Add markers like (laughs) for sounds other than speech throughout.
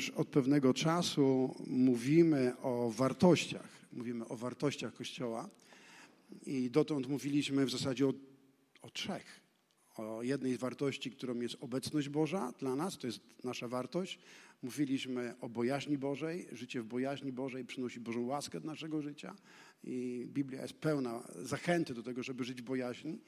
już od pewnego czasu mówimy o wartościach. Mówimy o wartościach Kościoła i dotąd mówiliśmy w zasadzie o, o trzech. O jednej z wartości, którą jest obecność Boża dla nas, to jest nasza wartość. Mówiliśmy o bojaźni Bożej. Życie w bojaźni Bożej przynosi Bożą łaskę do naszego życia i Biblia jest pełna zachęty do tego, żeby żyć w bojaźni.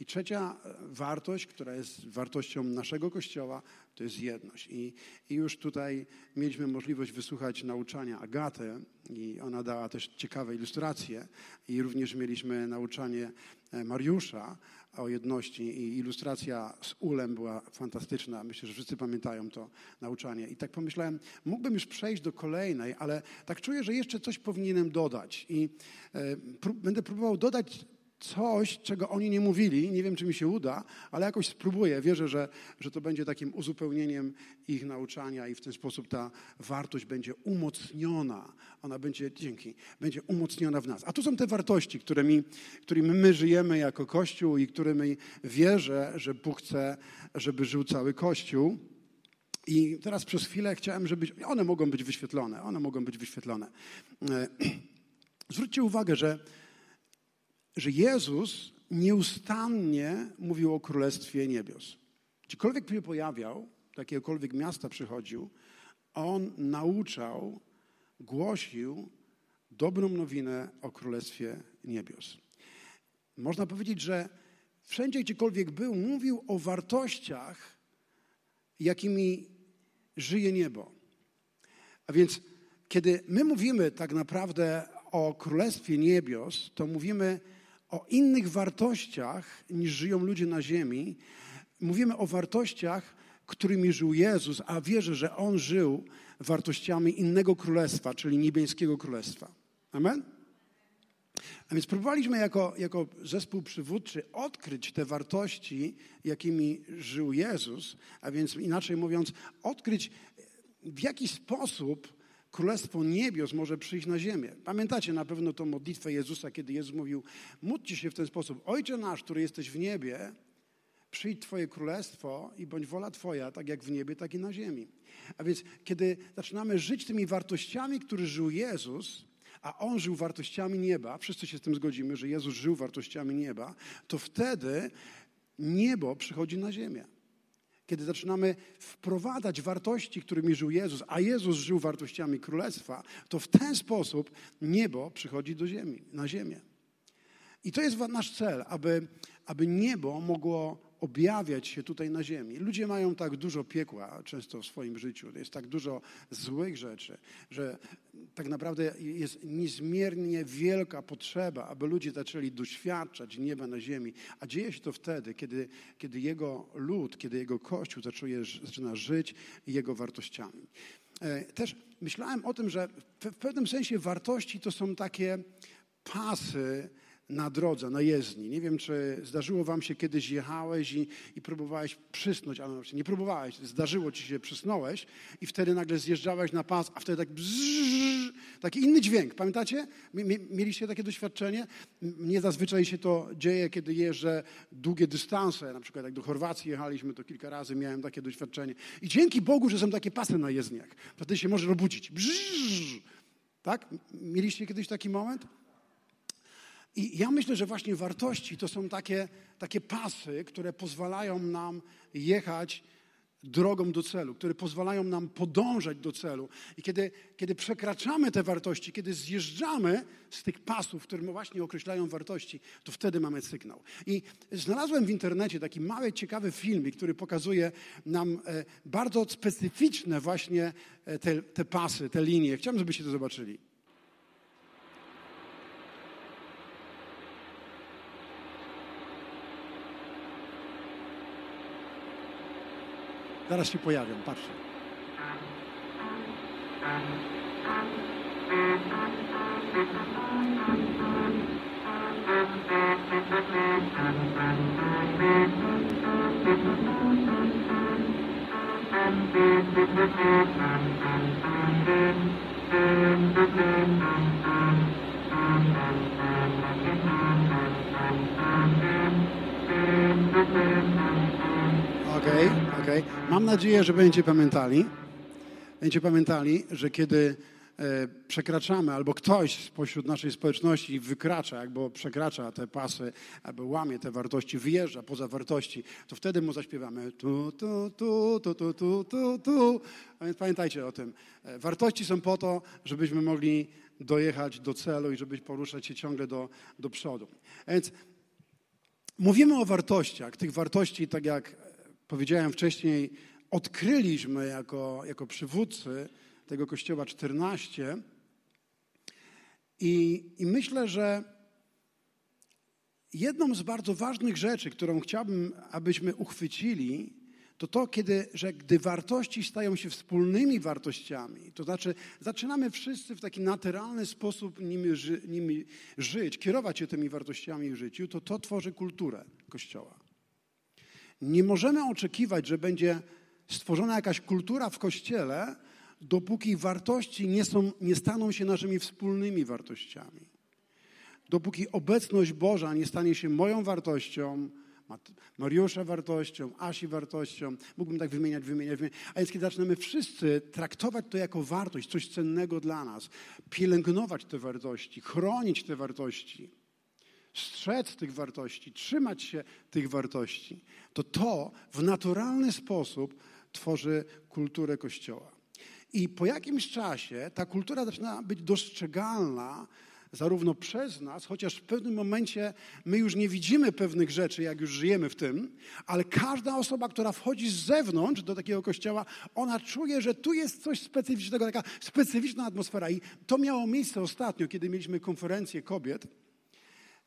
I trzecia wartość, która jest wartością naszego Kościoła, to jest jedność. I, I, już tutaj mieliśmy możliwość wysłuchać nauczania Agaty i ona dała też ciekawe ilustracje i również mieliśmy nauczanie e, Mariusza o jedności i ilustracja z ulem była fantastyczna. Myślę, że wszyscy pamiętają to nauczanie. I tak pomyślałem, mógłbym już przejść do kolejnej, ale tak czuję, że jeszcze coś powinienem dodać i e, będę próbował dodać coś, czego oni nie mówili. Nie wiem, czy mi się uda, ale jakoś spróbuję. Wierzę, że, że to będzie takim uzupełnieniem ich nauczania i w ten sposób ta wartość będzie umocniona. Ona będzie, dzięki, będzie umocniona w nas. A tu są te wartości, którymi, którymi my żyjemy jako Kościół i którymi wierzę, że Bóg chce, żeby żył cały Kościół. I teraz przez chwilę chciałem, żeby one mogą być wyświetlone. One mogą być wyświetlone. E, (clears throat) zwróćcie uwagę, że że Jezus nieustannie mówił o Królestwie Niebios. Gdziekolwiek się pojawiał, do jakiegokolwiek miasta przychodził, on nauczał, głosił dobrą nowinę o Królestwie Niebios. Można powiedzieć, że wszędzie, gdziekolwiek był, mówił o wartościach, jakimi żyje niebo. A więc, kiedy my mówimy tak naprawdę o Królestwie Niebios, to mówimy o innych wartościach niż żyją ludzie na ziemi. Mówimy o wartościach, którymi żył Jezus, a wierzę, że On żył wartościami innego królestwa, czyli niebieskiego królestwa. Amen? A więc próbowaliśmy jako, jako zespół przywódczy odkryć te wartości, jakimi żył Jezus, a więc inaczej mówiąc, odkryć w jaki sposób Królestwo Niebios może przyjść na ziemię. Pamiętacie na pewno tą modlitwę Jezusa, kiedy Jezus mówił, módlcie się w ten sposób. Ojcze nasz, który jesteś w niebie, przyjdź Twoje królestwo i bądź wola Twoja, tak jak w niebie, tak i na ziemi. A więc kiedy zaczynamy żyć tymi wartościami, które żył Jezus, a On żył wartościami nieba, wszyscy się z tym zgodzimy, że Jezus żył wartościami nieba, to wtedy niebo przychodzi na ziemię kiedy zaczynamy wprowadzać wartości, którymi żył Jezus, a Jezus żył wartościami królestwa, to w ten sposób niebo przychodzi do ziemi, na ziemię. I to jest nasz cel, aby, aby niebo mogło objawiać się tutaj na ziemi. Ludzie mają tak dużo piekła często w swoim życiu, jest tak dużo złych rzeczy, że tak naprawdę jest niezmiernie wielka potrzeba, aby ludzie zaczęli doświadczać nieba na ziemi. A dzieje się to wtedy, kiedy, kiedy jego lud, kiedy jego kościół zaczuje, zaczyna żyć jego wartościami. E, też myślałem o tym, że w pewnym sensie wartości to są takie pasy, na drodze, na jezdni. Nie wiem, czy zdarzyło wam się kiedyś jechałeś i, i próbowałeś przysnąć, ale nie próbowałeś, zdarzyło ci się, przysnąłeś i wtedy nagle zjeżdżałeś na pas, a wtedy tak bzzz, taki inny dźwięk. Pamiętacie? Mieliście takie doświadczenie? Mnie zazwyczaj się to dzieje, kiedy jeżdżę długie dystanse, na przykład jak do Chorwacji jechaliśmy, to kilka razy miałem takie doświadczenie. I dzięki Bogu, że są takie pasy na jezdniach. Wtedy się może obudzić. Bzzz, tak? Mieliście kiedyś taki moment? I ja myślę, że właśnie wartości to są takie, takie pasy, które pozwalają nam jechać drogą do celu, które pozwalają nam podążać do celu. I kiedy, kiedy przekraczamy te wartości, kiedy zjeżdżamy z tych pasów, które właśnie określają wartości, to wtedy mamy sygnał. I znalazłem w internecie taki mały, ciekawy filmik, który pokazuje nam e, bardzo specyficzne właśnie e, te, te pasy, te linie. Chciałbym, żebyście to zobaczyli. Zaraz się pojawią, patrzcie. Okej, okay, okej. Okay. Mam nadzieję, że będziecie pamiętali. Będziecie pamiętali, że kiedy e, przekraczamy, albo ktoś spośród naszej społeczności wykracza, albo przekracza te pasy, albo łamie te wartości, wyjeżdża poza wartości, to wtedy mu zaśpiewamy tu, tu, tu, tu, tu, tu, tu, tu. Więc pamiętajcie o tym. E, wartości są po to, żebyśmy mogli dojechać do celu i żeby poruszać się ciągle do, do przodu. Więc mówimy o wartościach. Tych wartości, tak jak powiedziałem wcześniej, odkryliśmy jako, jako przywódcy tego kościoła 14. I, I myślę, że jedną z bardzo ważnych rzeczy, którą chciałbym, abyśmy uchwycili, to to, kiedy, że gdy wartości stają się wspólnymi wartościami, to znaczy zaczynamy wszyscy w taki naturalny sposób nimi, ży, nimi żyć, kierować się tymi wartościami w życiu, to to tworzy kulturę Kościoła. Nie możemy oczekiwać, że będzie stworzona jakaś kultura w Kościele, dopóki wartości nie, są, nie staną się naszymi wspólnymi wartościami. Dopóki obecność Boża nie stanie się moją wartością, Mariusza wartością, Asi wartością, mógłbym tak wymieniać, wymieniać, wymieniać. A więc kiedy zaczynamy wszyscy traktować to jako wartość, coś cennego dla nas, pielęgnować te wartości, chronić te wartości, strzec tych wartości, trzymać się tych wartości, to to w naturalny sposób tworzy kulturę Kościoła. I po jakimś czasie ta kultura zaczyna być dostrzegalna zarówno przez nas, chociaż w pewnym momencie my już nie widzimy pewnych rzeczy, jak już żyjemy w tym, ale każda osoba, która wchodzi z zewnątrz do takiego kościoła, ona czuje, że tu jest coś specyficznego, taka specyficzna atmosfera. I to miało miejsce ostatnio, kiedy mieliśmy konferencję kobiet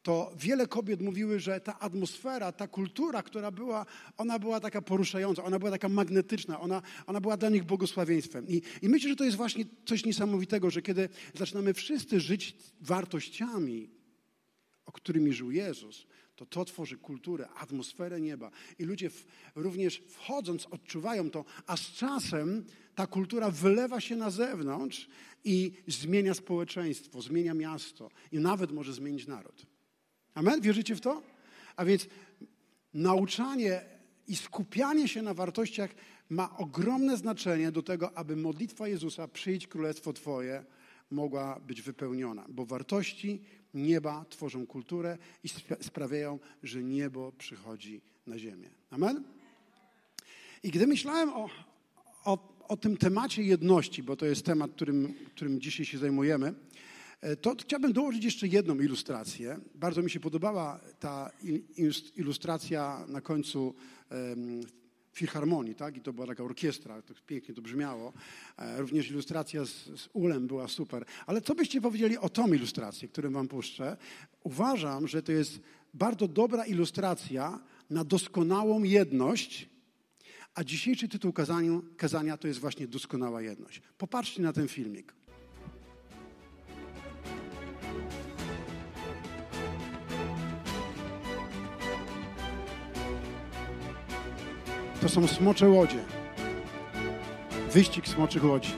to wiele kobiet mówiły, że ta atmosfera, ta kultura, która była, ona była taka poruszająca, ona była taka magnetyczna, ona, ona była dla nich błogosławieństwem. I, I myślę, że to jest właśnie coś niesamowitego, że kiedy zaczynamy wszyscy żyć wartościami, o którymi żył Jezus, to to tworzy kulturę, atmosferę nieba. I ludzie w, również wchodząc odczuwają to, a z czasem ta kultura wylewa się na zewnątrz i zmienia społeczeństwo, zmienia miasto i nawet może zmienić naród. Amen? Wierzycie w to? A więc nauczanie i skupianie się na wartościach ma ogromne znaczenie do tego, aby modlitwa Jezusa, przyjdź królestwo Twoje, mogła być wypełniona. Bo wartości nieba tworzą kulturę i sprawiają, że niebo przychodzi na ziemię. Amen? I gdy myślałem o, o, o tym temacie jedności, bo to jest temat, którym, którym dzisiaj się zajmujemy, to chciałbym dołożyć jeszcze jedną ilustrację. Bardzo mi się podobała ta ilustracja na końcu filharmonii, tak? I to była taka orkiestra, to pięknie to brzmiało. E, również ilustracja z, z ulem była super. Ale co byście powiedzieli o tą ilustrację, którą wam puszczę? Uważam, że to jest bardzo dobra ilustracja na doskonałą jedność, a dzisiejszy tytuł kazania, kazania to jest właśnie doskonała jedność. Popatrzcie na ten filmik. To są smocze łodzie. Wyścig smoczych łodzi.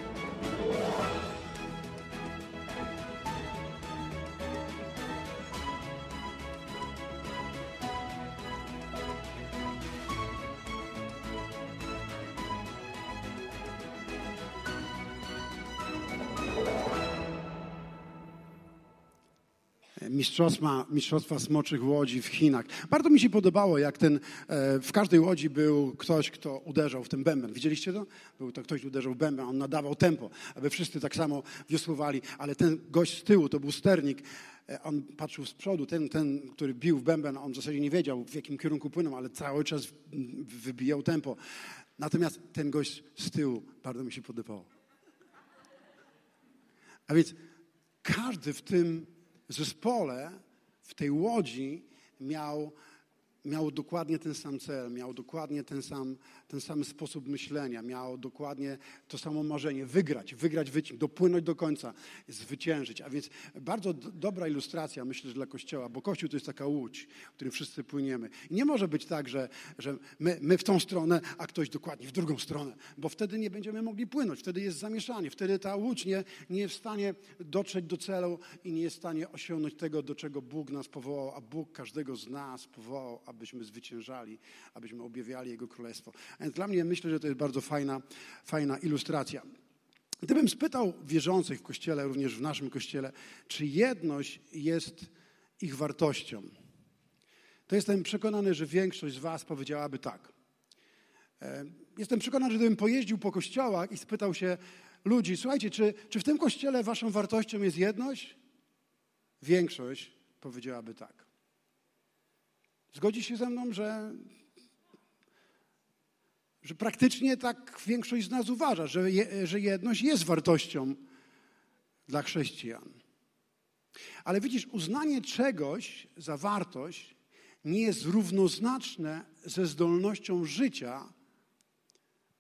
Mistrzostwa, mistrzostwa smoczych łodzi w Chinach. Bardzo mi się podobało, jak ten, e, w każdej łodzi był ktoś, kto uderzał w ten bęben. Widzieliście to? Był to ktoś, kto uderzał w bęben, on nadawał tempo, aby wszyscy tak samo wiosłowali, ale ten gość z tyłu, to był sternik, e, on patrzył z przodu, ten, ten, który bił w bęben, on w zasadzie nie wiedział, w jakim kierunku płyną, ale cały czas wybijał tempo. Natomiast ten gość z tyłu bardzo mi się podobało. A więc każdy w tym zespole, w tej łodzi miał, miał dokładnie ten sam cel, miał dokładnie ten sam, ten sam sposób myślenia, miał dokładnie to samo marzenie wygrać, wygrać wyścig, dopłynąć do końca, zwyciężyć. A więc bardzo dobra ilustracja, myślę, że dla Kościoła, bo Kościół to jest taka łódź, w którym wszyscy płyniemy. I nie może być tak, że, że my, my w tą stronę, a ktoś dokładnie w drugą stronę, bo wtedy nie będziemy mogli płynąć, wtedy jest zamieszanie, wtedy ta łódź nie, nie jest w stanie dotrzeć do celu i nie jest w stanie osiągnąć tego, do czego Bóg nas powołał, a Bóg każdego z nas powołał, abyśmy zwyciężali, abyśmy objawiali Jego Królestwo. Więc dla mnie myślę, że to jest bardzo fajna, fajna ilustracja. Gdybym spytał wierzących w kościele, również w naszym kościele, czy jedność jest ich wartością, to jestem przekonany, że większość z Was powiedziałaby tak. E, jestem przekonany, że gdybym pojeździł po kościołach i spytał się ludzi, słuchajcie, czy, czy w tym kościele Waszą wartością jest jedność? Większość powiedziałaby tak. Zgodzi się ze mną, że, że praktycznie tak większość z nas uważa, że, je, że jedność jest wartością dla chrześcijan. Ale widzisz, uznanie czegoś za wartość nie jest równoznaczne ze zdolnością życia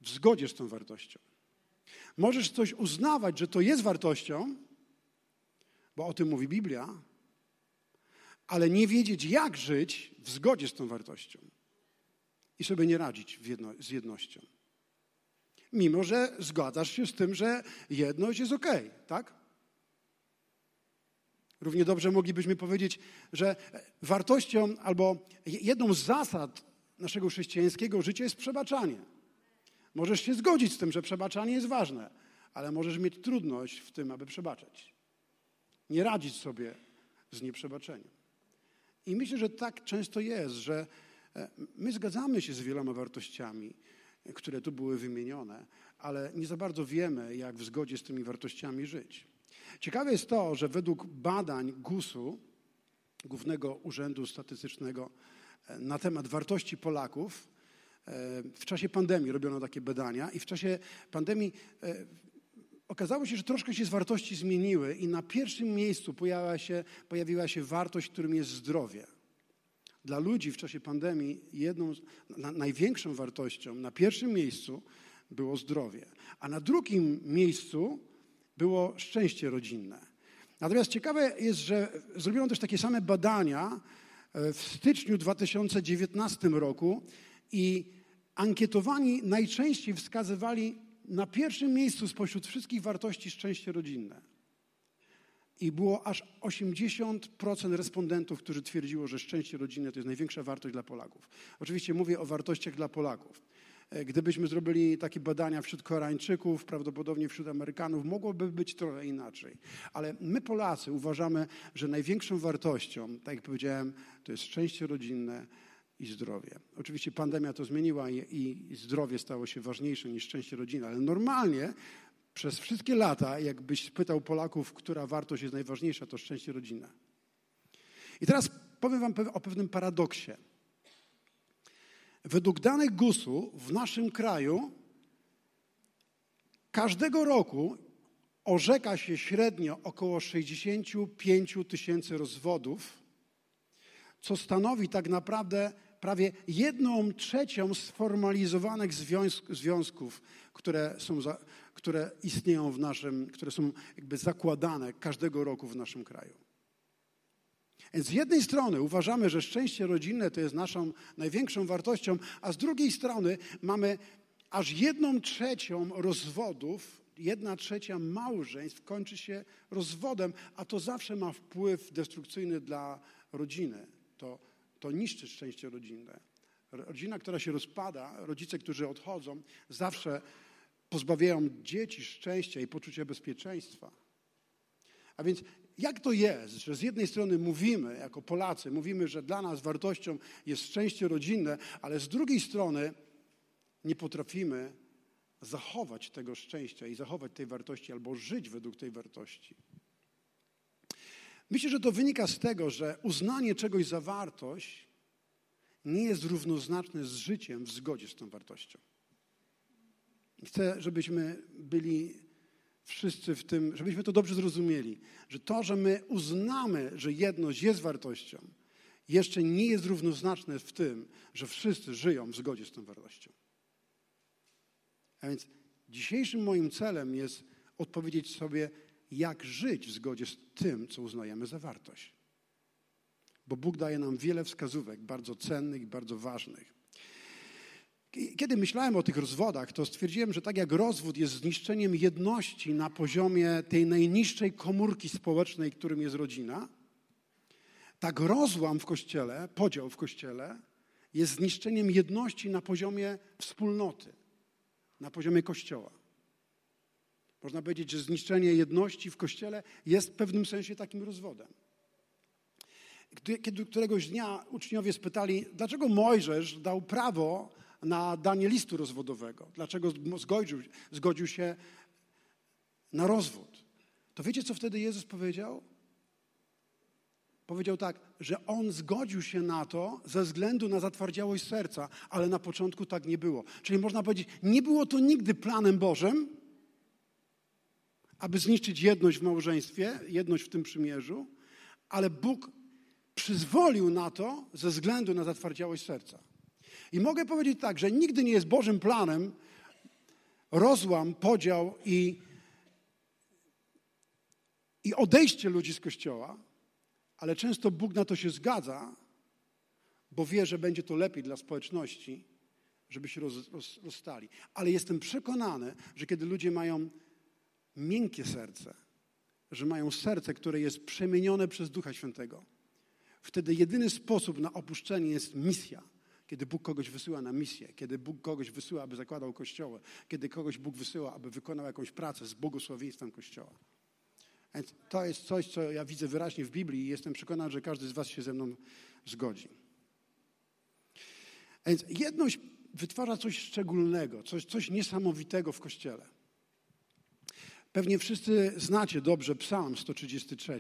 w zgodzie z tą wartością. Możesz coś uznawać, że to jest wartością, bo o tym mówi Biblia, ale nie wiedzieć, jak żyć w zgodzie z tą wartością i sobie nie radzić jedno, z jednością. Mimo, że zgadzasz się z tym, że jedność jest ok, tak? Równie dobrze moglibyśmy powiedzieć, że wartością albo jedną z zasad naszego chrześcijańskiego życia jest przebaczanie. Możesz się zgodzić z tym, że przebaczanie jest ważne, ale możesz mieć trudność w tym, aby przebaczać. Nie radzić sobie z nieprzebaczeniem. I myślę, że tak często jest, że my zgadzamy się z wieloma wartościami, które tu były wymienione, ale nie za bardzo wiemy, jak w zgodzie z tymi wartościami żyć. Ciekawe jest to, że według badań GUS-u, Głównego Urzędu Statystycznego, e, na temat wartości Polaków, e, w czasie pandemii robiono takie badania i w czasie pandemii okazało się, że troszkę się z wartości zmieniły i na pierwszym miejscu pojawiła się, pojawiła się wartość, którym jest zdrowie. Dla ludzi w czasie pandemii jedną, na, największą wartością na pierwszym miejscu było zdrowie, a na drugim miejscu było szczęście rodzinne. Natomiast ciekawe jest, że zrobiono też takie same badania e, w styczniu 2019 roku i ankietowani najczęściej wskazywali na pierwszym miejscu spośród wszystkich wartości szczęście rodzinne. I było aż 80% respondentów, którzy twierdziło, że szczęście rodzinne to jest największa wartość dla Polaków. Oczywiście mówię o wartościach dla Polaków. E, gdybyśmy zrobili takie badania wśród Koreańczyków, prawdopodobnie wśród Amerykanów, mogłoby być trochę inaczej. Ale my, Polacy, uważamy, że największą wartością, tak jak powiedziałem, to jest szczęście rodzinne, i zdrowie. Oczywiście pandemia to zmieniła i, i zdrowie stało się ważniejsze niż szczęście rodziny, ale normalnie przez wszystkie lata, jakbyś spytał Polaków, która wartość jest najważniejsza, to szczęście rodzinne. I teraz powiem Wam o pewnym paradoksie. Według danych GUS-u w naszym kraju każdego roku orzeka się średnio około 65 tysięcy rozwodów, co stanowi tak naprawdę prawie jedną trzecią sformalizowanych związków, które, są za, które istnieją w naszym, które są jakby zakładane każdego roku w naszym kraju. Więc z jednej strony uważamy, że szczęście rodzinne to jest naszą największą wartością, a z drugiej strony mamy aż jedną trzecią rozwodów, jedna trzecia małżeństw kończy się rozwodem, a to zawsze ma wpływ destrukcyjny dla rodziny. To to niszczy szczęście rodzinne. Rodzina, która się rozpada, rodzice, którzy odchodzą, zawsze pozbawiają dzieci szczęścia i poczucia bezpieczeństwa. A więc jak to jest, że z jednej strony mówimy, jako Polacy, mówimy, że dla nas wartością jest szczęście rodzinne, ale z drugiej strony nie potrafimy zachować tego szczęścia i zachować tej wartości albo żyć według tej wartości. Myślę, że to wynika z tego, że uznanie czegoś za wartość nie jest równoznaczne z życiem w zgodzie z tą wartością. Chcę, żebyśmy byli wszyscy w tym, żebyśmy to dobrze zrozumieli, że to, że my uznamy, że jedność jest wartością, jeszcze nie jest równoznaczne w tym, że wszyscy żyją w zgodzie z tą wartością. A więc dzisiejszym moim celem jest odpowiedzieć sobie, jak żyć w zgodzie z tym, co uznajemy za wartość. Bo Bóg daje nam wiele wskazówek, bardzo cennych i bardzo ważnych. Kiedy myślałem o tych rozwodach, to stwierdziłem, że tak jak rozwód jest zniszczeniem jedności na poziomie tej najniższej komórki społecznej, którym jest rodzina, tak rozłam w kościele, podział w kościele jest zniszczeniem jedności na poziomie wspólnoty, na poziomie kościoła. Można powiedzieć, że zniszczenie jedności w Kościele jest w pewnym sensie takim rozwodem. Kiedy któregoś dnia uczniowie spytali, dlaczego Mojżesz dał prawo na danie listu rozwodowego, dlaczego zgodził, zgodził się na rozwód, to wiecie, co wtedy Jezus powiedział? Powiedział tak, że on zgodził się na to ze względu na zatwardziałość serca, ale na początku tak nie było. Czyli można powiedzieć, nie było to nigdy planem Bożym, aby zniszczyć jedność w małżeństwie, jedność w tym przymierzu, ale Bóg przyzwolił na to ze względu na zatwardziałość serca. I mogę powiedzieć tak, że nigdy nie jest Bożym planem rozłam, podział i, i odejście ludzi z kościoła, ale często Bóg na to się zgadza, bo wie, że będzie to lepiej dla społeczności, żeby się roz, roz, rozstali. Ale jestem przekonany, że kiedy ludzie mają miękkie serce, że mają serce, które jest przemienione przez Ducha Świętego, wtedy jedyny sposób na opuszczenie jest misja. Kiedy Bóg kogoś wysyła na misję, kiedy Bóg kogoś wysyła, aby zakładał kościoły, kiedy kogoś Bóg wysyła, aby wykonał jakąś pracę z błogosławieństwem kościoła. Więc to jest coś, co ja widzę wyraźnie w Biblii i jestem przekonany, że każdy z Was się ze mną zgodzi. Więc jedność wytwarza coś szczególnego, coś, coś niesamowitego w Kościele. Pewnie wszyscy znacie dobrze Psalm 133.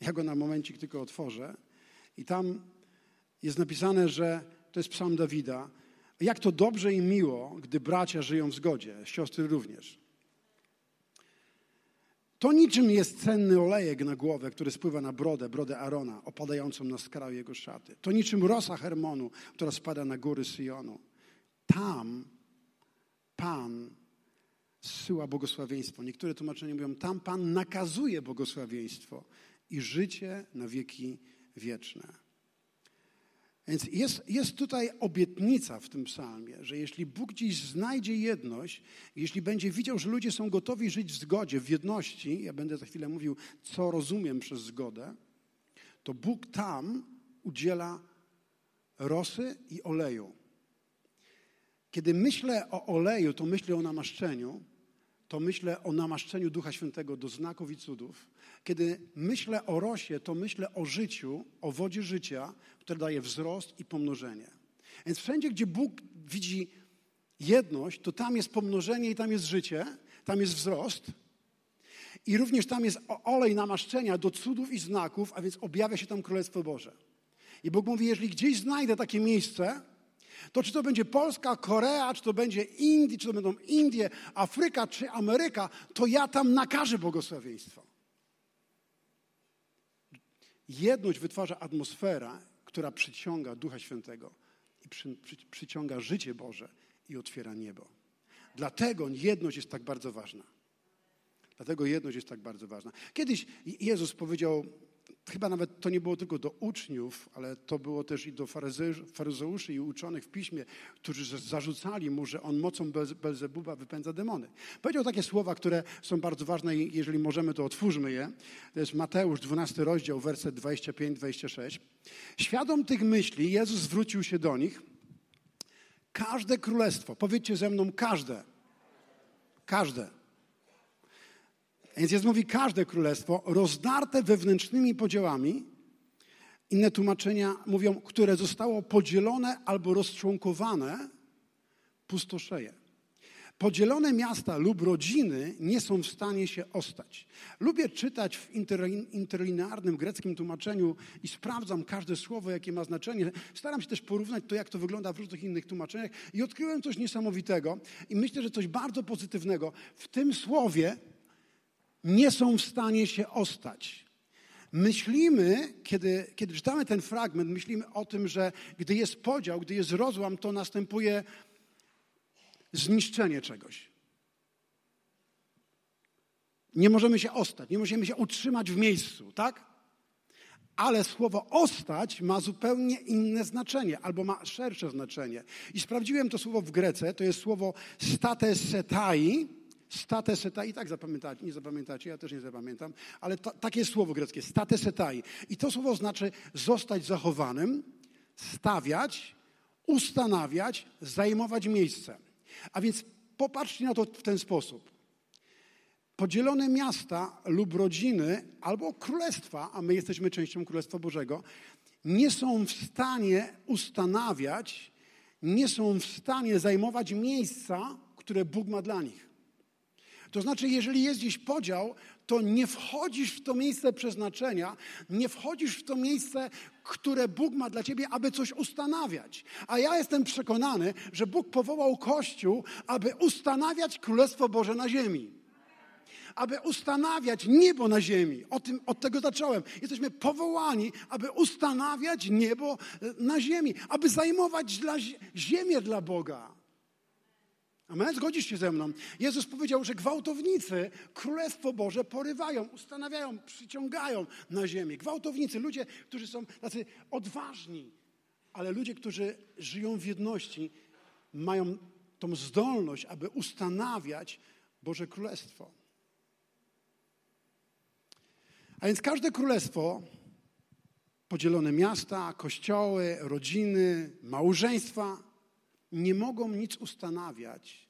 Ja go na momencik tylko otworzę. I tam jest napisane, że to jest Psalm Dawida. Jak to dobrze i miło, gdy bracia żyją w zgodzie, siostry również. To niczym jest cenny olejek na głowę, który spływa na brodę, brodę Arona, opadającą na skraju jego szaty. To niczym rosa Hermonu, która spada na góry Syjonu. Tam Pan zsyła błogosławieństwo. Niektóre tłumaczenia mówią, tam Pan nakazuje błogosławieństwo i życie na wieki wieczne. Więc jest, jest tutaj obietnica w tym psalmie, że jeśli Bóg gdzieś znajdzie jedność, jeśli będzie widział, że ludzie są gotowi żyć w zgodzie, w jedności, ja będę za chwilę mówił, co rozumiem przez zgodę, to Bóg tam udziela rosy i oleju. Kiedy myślę o oleju, to myślę o namaszczeniu, to myślę o namaszczeniu Ducha Świętego do znaków i cudów. Kiedy myślę o rosie, to myślę o życiu, o wodzie życia, które daje wzrost i pomnożenie. Więc wszędzie, gdzie Bóg widzi jedność, to tam jest pomnożenie i tam jest życie, tam jest wzrost. I również tam jest olej namaszczenia do cudów i znaków, a więc objawia się tam Królestwo Boże. I Bóg mówi, jeżeli gdzieś znajdę takie miejsce, to czy to będzie Polska, Korea, czy to będzie Indie, czy to będą Indie, Afryka, czy Ameryka, to ja tam nakażę błogosławieństwo. Jedność wytwarza atmosfera, która przyciąga Ducha Świętego i przy, przy, przyciąga życie Boże i otwiera niebo. Dlatego jedność jest tak bardzo ważna. Dlatego jedność jest tak bardzo ważna. Kiedyś Jezus powiedział chyba nawet to nie było tylko do uczniów, ale to było też i do faryzeuszy i uczonych w piśmie, którzy zarzucali mu, że on mocą Belzebuba wypędza demony. Powiedział takie słowa, które są bardzo ważne i jeżeli możemy, to otwórzmy je. To jest Mateusz, 12 rozdział, werset 25-26. Świadom tych myśli Jezus zwrócił się do nich. Każde królestwo, powiedzcie ze mną każde, każde więc jest mówi każde królestwo, rozdarte wewnętrznymi podziałami, inne tłumaczenia mówią, które zostało podzielone albo rozczłonkowane, pustoszeje. Podzielone miasta lub rodziny nie są w stanie się ostać. Lubię czytać w interlinearnym greckim tłumaczeniu i sprawdzam każde słowo, jakie ma znaczenie. Staram się też porównać to, jak to wygląda w różnych innych tłumaczeniach i odkryłem coś niesamowitego i myślę, że coś bardzo pozytywnego. W tym słowie nie są w stanie się ostać. Myślimy, kiedy, kiedy czytamy ten fragment, myślimy o tym, że gdy jest podział, gdy jest rozłam, to następuje zniszczenie czegoś. Nie możemy się ostać, nie możemy się utrzymać w miejscu, tak? Ale słowo ostać ma zupełnie inne znaczenie, albo ma szersze znaczenie. I sprawdziłem to słowo w Grece, to jest słowo statesetai, Statesetai, i tak zapamiętacie, nie zapamiętacie, ja też nie zapamiętam, ale to, takie słowo greckie, statesetai. I to słowo znaczy zostać zachowanym, stawiać, ustanawiać, zajmować miejsce. A więc popatrzcie na to w ten sposób. podzielone miasta lub rodziny albo królestwa, a my jesteśmy częścią Królestwa Bożego, nie są w stanie ustanawiać, nie są w stanie zajmować miejsca, które Bóg ma dla nich. To znaczy, jeżeli jest gdzieś podział, to nie wchodzisz w to miejsce przeznaczenia, nie wchodzisz w to miejsce, które Bóg ma dla ciebie, aby coś ustanawiać. A ja jestem przekonany, że Bóg powołał Kościół, aby ustanawiać Królestwo Boże na ziemi. Aby ustanawiać niebo na ziemi. O tym, od tego zacząłem. Jesteśmy powołani, aby ustanawiać niebo e, na ziemi, aby zajmować dla, ziemię dla Boga. Amen? Zgodzisz się ze mną? Jezus powiedział, że gwałtownicy Królestwo Boże porywają, ustanawiają, przyciągają na ziemię. Gwałtownicy, ludzie, którzy są tacy odważni, ale ludzie, którzy żyją w jedności, mają tą zdolność, aby ustanawiać Boże Królestwo. A więc każde królestwo, podzielone miasta, kościoły, rodziny, małżeństwa, nie mogą nic ustanawiać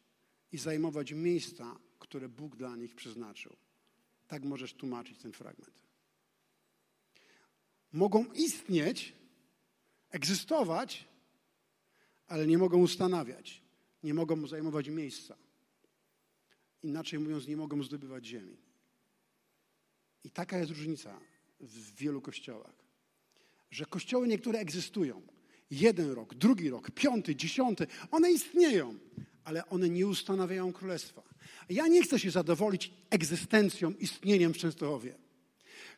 i zajmować miejsca, które Bóg dla nich przeznaczył. Tak możesz tłumaczyć ten fragment. Mogą istnieć, egzystować, ale nie mogą ustanawiać, nie mogą zajmować miejsca. Inaczej mówiąc, nie mogą zdobywać ziemi. I taka jest różnica w wielu kościołach, że kościoły niektóre egzystują, jeden rok, drugi rok, piąty, dziesiąty, one istnieją, ale one nie ustanawiają królestwa. Ja nie chcę się zadowolić egzystencją, istnieniem w Częstochowie.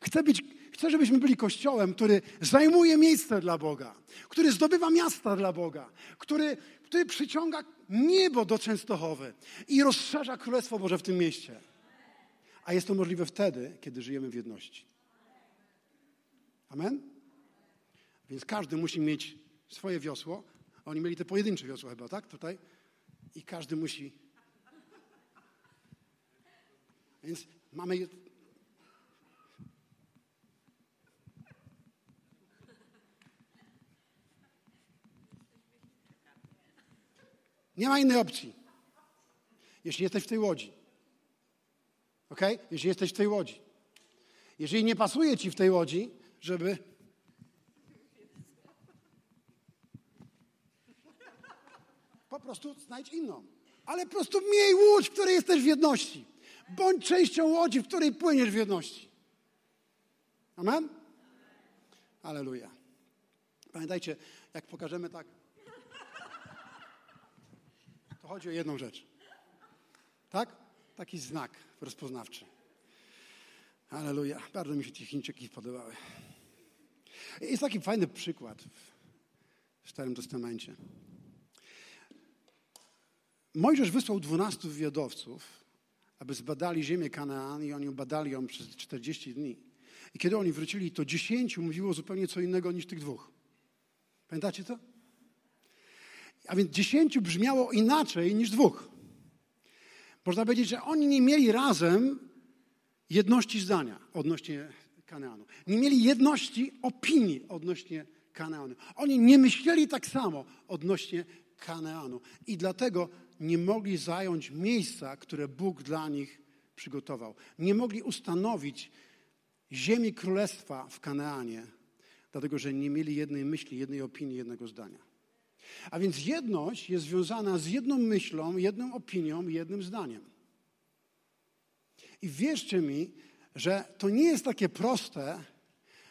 Chcę, być, chcę, żebyśmy byli kościołem, który zajmuje miejsce dla Boga, który zdobywa miasta dla Boga, który, który przyciąga niebo do Częstochowy i rozszerza Królestwo Boże w tym mieście. A jest to możliwe wtedy, kiedy żyjemy w jedności. Amen? Więc każdy musi mieć swoje wiosło. Oni mieli te pojedyncze wiosło chyba, tak? Tutaj. I każdy musi. Więc mamy. Nie ma innej opcji. Jeśli jesteś w tej łodzi. Ok? Jeśli jesteś w tej łodzi. Jeżeli nie pasuje ci w tej łodzi, żeby Po prostu znajdź inną. Ale po prostu miej łódź, w której jesteś w jedności. Bądź częścią łodzi, w której płyniesz w jedności. Amen? Aleluja. Pamiętajcie, jak pokażemy tak, to chodzi o jedną rzecz. Tak? Taki znak rozpoznawczy. Aleluja. Bardzo mi się ci Chińczyki podobały. Jest taki fajny przykład w Starym Testamencie. Mojżesz wysłał dwunastu wywiadowców, aby zbadali ziemię Kanaan i oni badali ją przez 40 dni. I kiedy oni wrócili, to dziesięciu mówiło zupełnie co innego niż tych dwóch. Pamiętacie to? A więc dziesięciu brzmiało inaczej niż dwóch. Można powiedzieć, że oni nie mieli razem jedności zdania odnośnie Kanaanu. Nie mieli jedności opinii odnośnie Kanaanu. Oni nie myśleli tak samo odnośnie Kanaanu. I dlatego nie mogli zająć miejsca, które Bóg dla nich przygotował. Nie mogli ustanowić ziemi królestwa w Kanaanie, dlatego że nie mieli jednej myśli, jednej opinii, jednego zdania. A więc jedność jest związana z jedną myślą, jedną opinią, jednym zdaniem. I wierzcie mi, że to nie jest takie proste,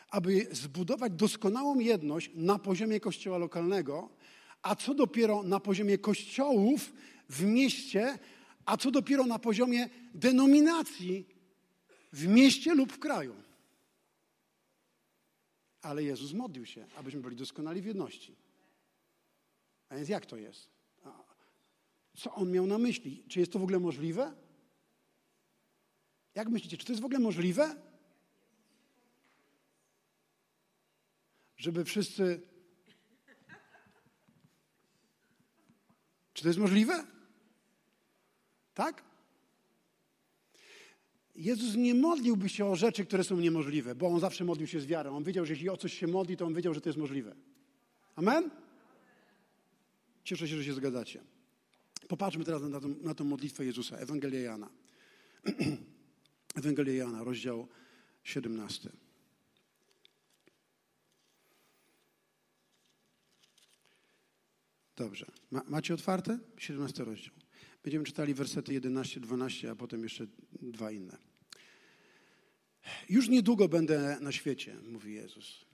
aby zbudować doskonałą jedność na poziomie kościoła lokalnego, a co dopiero na poziomie kościołów w mieście, a co dopiero na poziomie denominacji w mieście lub w kraju. Ale Jezus modlił się, abyśmy byli doskonali w jedności. A więc jak to jest? Co on miał na myśli? Czy jest to w ogóle możliwe? Jak myślicie, czy to jest w ogóle możliwe? Żeby wszyscy. Czy to jest możliwe? Tak? Jezus nie modliłby się o rzeczy, które są niemożliwe, bo on zawsze modlił się z wiarą. On wiedział, że jeśli o coś się modli, to on wiedział, że to jest możliwe. Amen? Cieszę się, że się zgadzacie. Popatrzmy teraz na tą, na tą modlitwę Jezusa, Ewangelia Jana. (clears throat) Ewangelia Jana, rozdział 17. Dobrze. Ma, macie otwarte? 17 rozdział. Będziemy czytali wersety 11, 12, a potem jeszcze dwa inne. Już niedługo będę na świecie, mówi Jezus.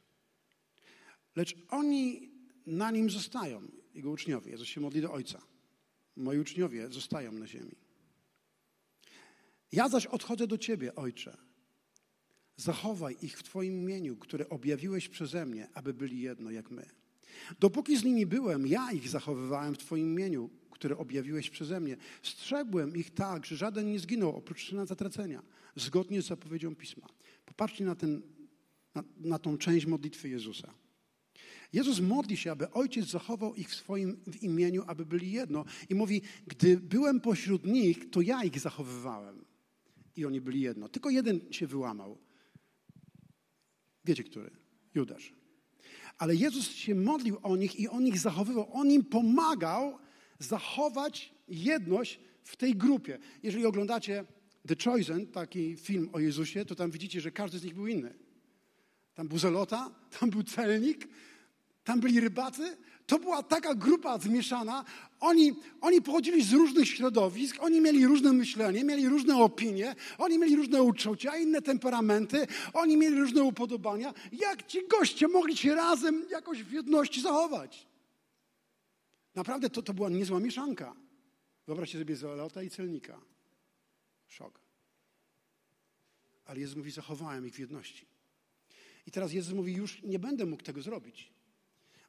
Lecz oni na nim zostają, jego uczniowie. Jezus się modli do Ojca. Moi uczniowie zostają na ziemi. Ja zaś odchodzę do Ciebie, Ojcze. Zachowaj ich w Twoim imieniu, które objawiłeś przeze mnie, aby byli jedno jak my. Dopóki z nimi byłem, ja ich zachowywałem w Twoim imieniu, które objawiłeś przeze mnie. Strzegłem ich tak, że żaden nie zginął oprócz syna zatracenia, zgodnie z zapowiedzią Pisma. Popatrzcie na, ten, na, na tą część modlitwy Jezusa. Jezus modli się, aby Ojciec zachował ich w swoim w imieniu, aby byli jedno. I mówi, gdy byłem pośród nich, to ja ich zachowywałem. I oni byli jedno. Tylko jeden się wyłamał. Wiecie, który? Judasz. Ale Jezus się modlił o nich i on ich zachowywał. On im pomagał zachować jedność w tej grupie. Jeżeli oglądacie The Chosen, taki film o Jezusie, to tam widzicie, że każdy z nich był inny. Tam był zelota, tam był celnik, tam byli rybacy. To była taka grupa zmieszana. Oni, oni pochodzili z różnych środowisk, oni mieli różne myślenie, mieli różne opinie, oni mieli różne uczucia, inne temperamenty, oni mieli różne upodobania. Jak ci goście mogli się razem jakoś w jedności zachować? Naprawdę to, to była niezła mieszanka. Wyobraźcie sobie zelota i celnika. Szok. Ale Jezus mówi, zachowałem ich w jedności. I teraz Jezus mówi, już nie będę mógł tego zrobić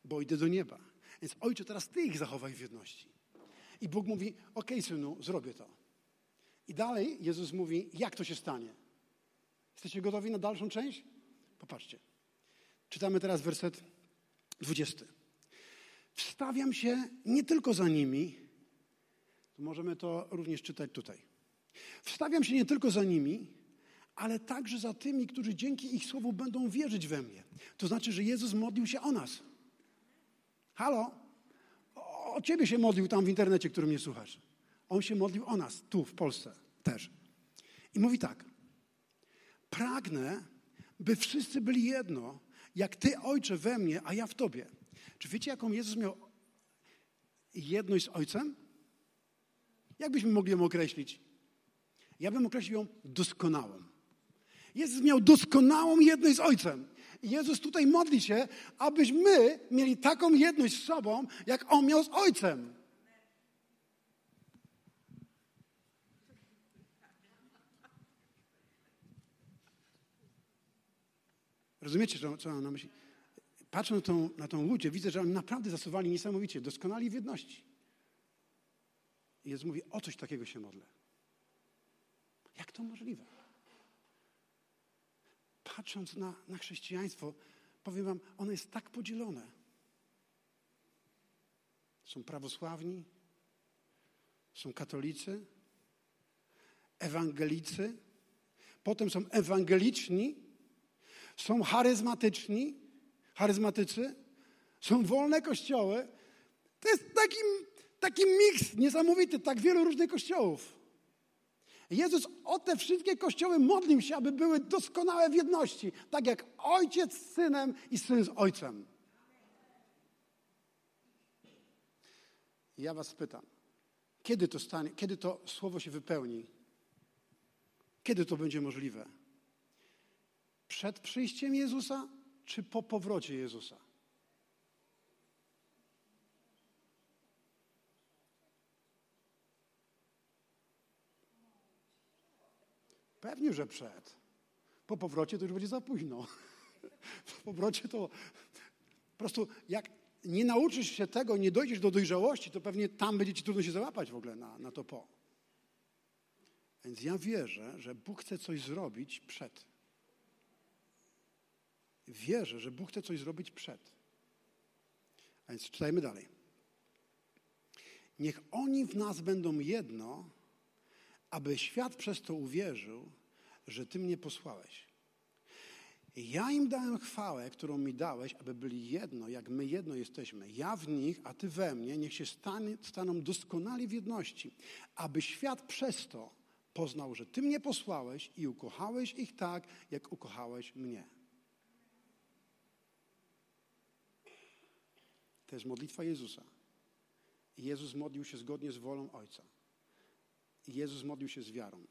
bo idę do nieba. Więc ojcze, teraz ty ich zachowaj w jedności. I Bóg mówi, okej okay, synu, zrobię to. I dalej Jezus mówi, jak to się stanie. Jesteście gotowi na dalszą część? Popatrzcie. Czytamy teraz werset 20. Wstawiam się nie tylko za nimi, możemy to również czytać tutaj. Wstawiam się nie tylko za nimi, ale także za tymi, którzy dzięki ich słowu będą wierzyć we mnie. To znaczy, że Jezus modlił się o nas. Halo? O ciebie się modlił tam w internecie, który mnie słuchasz. On się modlił o nas, tu w Polsce też. I mówi tak. Pragnę, by wszyscy byli jedno, jak Ty, Ojcze, we mnie, a ja w Tobie. Czy wiecie, jaką Jezus miał jedność z Ojcem? Jak byśmy mogli ją określić? Ja bym określił ją doskonałą. Jezus miał doskonałą jedność z Ojcem. Jezus tutaj modli się, abyśmy mieli taką jedność z sobą, jak On miał z Ojcem. Rozumiecie, co mam na myśli? Patrzę na tą, na tą ludzie, widzę, że oni naprawdę zasuwali niesamowicie, doskonali w jedności. I Jezus mówi, o coś takiego się modlę. Jak to możliwe? patrząc na, na chrześcijaństwo, powiem Wam, ono jest tak podzielone. Są prawosławni, są katolicy, ewangelicy, potem są ewangeliczni, są charyzmatyczni, charyzmatycy, są wolne kościoły. To jest taki, taki miks niesamowity, tak wielu różnych kościołów. Jezus o te wszystkie kościoły modlił się, aby były doskonałe w jedności, tak jak ojciec z synem i syn z ojcem. Ja was pytam, kiedy to stanie, kiedy to słowo się wypełni? Kiedy to będzie możliwe? Przed przyjściem Jezusa, czy po powrocie Jezusa? Pewnie, że przed. Po powrocie to już będzie za późno. (laughs) Po powrocie to po prostu jak nie nauczysz się tego, nie dojdziesz do dojrzałości, to pewnie tam będzie ci trudno się załapać w ogóle na, na to po. Więc ja wierzę, że Bóg chce coś zrobić przed. Wierzę, że Bóg chce coś zrobić przed. A więc czytajmy dalej. Niech oni w nas będą jedno, aby świat przez to uwierzył, że Ty mnie posłałeś. Ja im dałem chwałę, którą mi dałeś, aby byli jedno, jak my jedno jesteśmy. Ja w nich, a Ty we mnie, niech się staną doskonali w jedności, aby świat przez to poznał, że Ty mnie posłałeś i ukochałeś ich tak, jak ukochałeś mnie. To jest modlitwa Jezusa. I Jezus modlił się zgodnie z wolą Ojca. I Jezus modlił się z wiarą.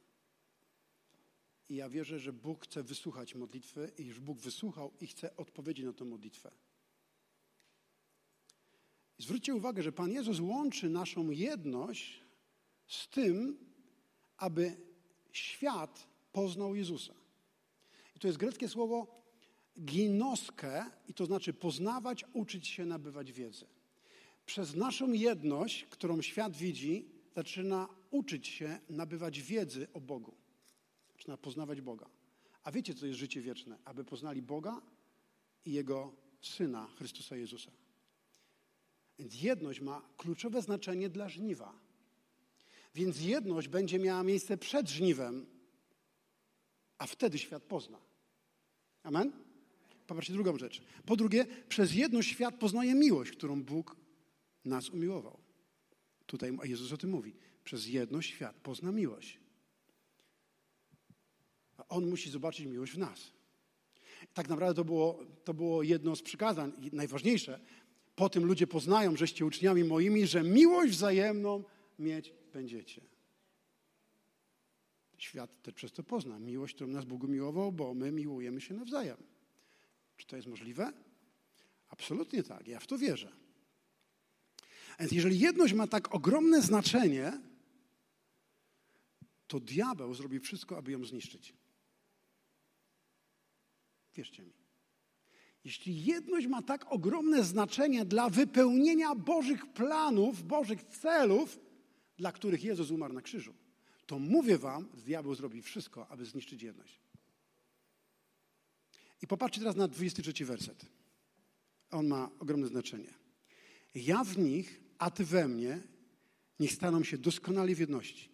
I ja wierzę, że Bóg chce wysłuchać modlitwy i już Bóg wysłuchał i chce odpowiedzieć na tę modlitwę. Zwróćcie uwagę, że Pan Jezus łączy naszą jedność z tym, aby świat poznał Jezusa. I to jest greckie słowo ginoskę, i to znaczy poznawać, uczyć się, nabywać wiedzy. Przez naszą jedność, którą świat widzi, zaczyna uczyć się, nabywać wiedzy o Bogu. Zaczyna poznawać Boga. A wiecie, co jest życie wieczne? Aby poznali Boga i Jego Syna, Chrystusa Jezusa. Więc jedność ma kluczowe znaczenie dla żniwa. Więc jedność będzie miała miejsce przed żniwem, a wtedy świat pozna. Amen? Popatrzcie drugą rzecz. Po drugie, przez jedność świat poznaje miłość, którą Bóg nas umiłował. Tutaj Jezus o tym mówi. Przez jedność świat pozna miłość. A On musi zobaczyć miłość w nas. Tak naprawdę to było, to było jedno z przykazań, najważniejsze. Po tym ludzie poznają, żeście uczniami moimi, że miłość wzajemną mieć będziecie. Świat też przez to pozna miłość, którą nas Bóg miłował, bo my miłujemy się nawzajem. Czy to jest możliwe? Absolutnie tak. Ja w to wierzę. Więc jeżeli jedność ma tak ogromne znaczenie, to diabeł zrobi wszystko, aby ją zniszczyć. Wierzcie mi. Jeśli jedność ma tak ogromne znaczenie dla wypełnienia Bożych planów, Bożych celów, dla których Jezus umarł na krzyżu, to mówię wam, diabeł zrobi wszystko, aby zniszczyć jedność. I popatrzcie teraz na 23 werset. On ma ogromne znaczenie. Ja w nich, a ty we mnie, niech staną się doskonali w jedności.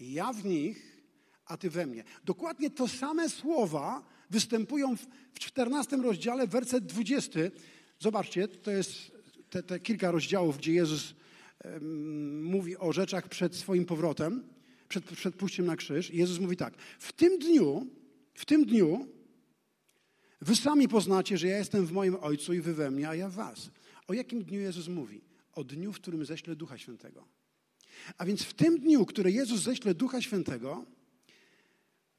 Ja w nich, a ty we mnie. Dokładnie to same słowa występują w, w 14 rozdziale, werset 20. Zobaczcie, to jest te, te kilka rozdziałów, gdzie Jezus um, mówi o rzeczach przed swoim powrotem, przed, przed pójściem na krzyż. Jezus mówi tak, w tym dniu, w tym dniu wy sami poznacie, że ja jestem w moim Ojcu i wy we mnie, a ja w was. O jakim dniu Jezus mówi? O dniu, w którym ześlę Ducha Świętego. A więc w tym dniu, który Jezus ześle Ducha Świętego,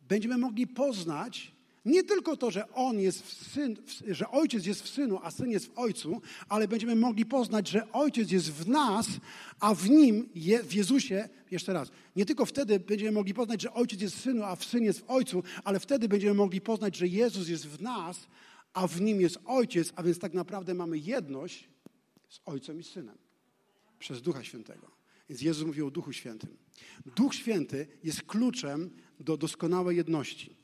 będziemy mogli poznać nie tylko to, że On jest w syn, że Ojciec jest w Synu, a Syn jest w Ojcu, ale będziemy mogli poznać, że Ojciec jest w nas, a w Nim, w Jezusie, jeszcze raz, nie tylko wtedy będziemy mogli poznać, że Ojciec jest w Synu, a w Syn jest w Ojcu, ale wtedy będziemy mogli poznać, że Jezus jest w nas, a w Nim jest Ojciec, a więc tak naprawdę mamy jedność z Ojcem i Synem przez Ducha Świętego. Więc Jezus mówił o Duchu Świętym. Duch Święty jest kluczem do doskonałej jedności.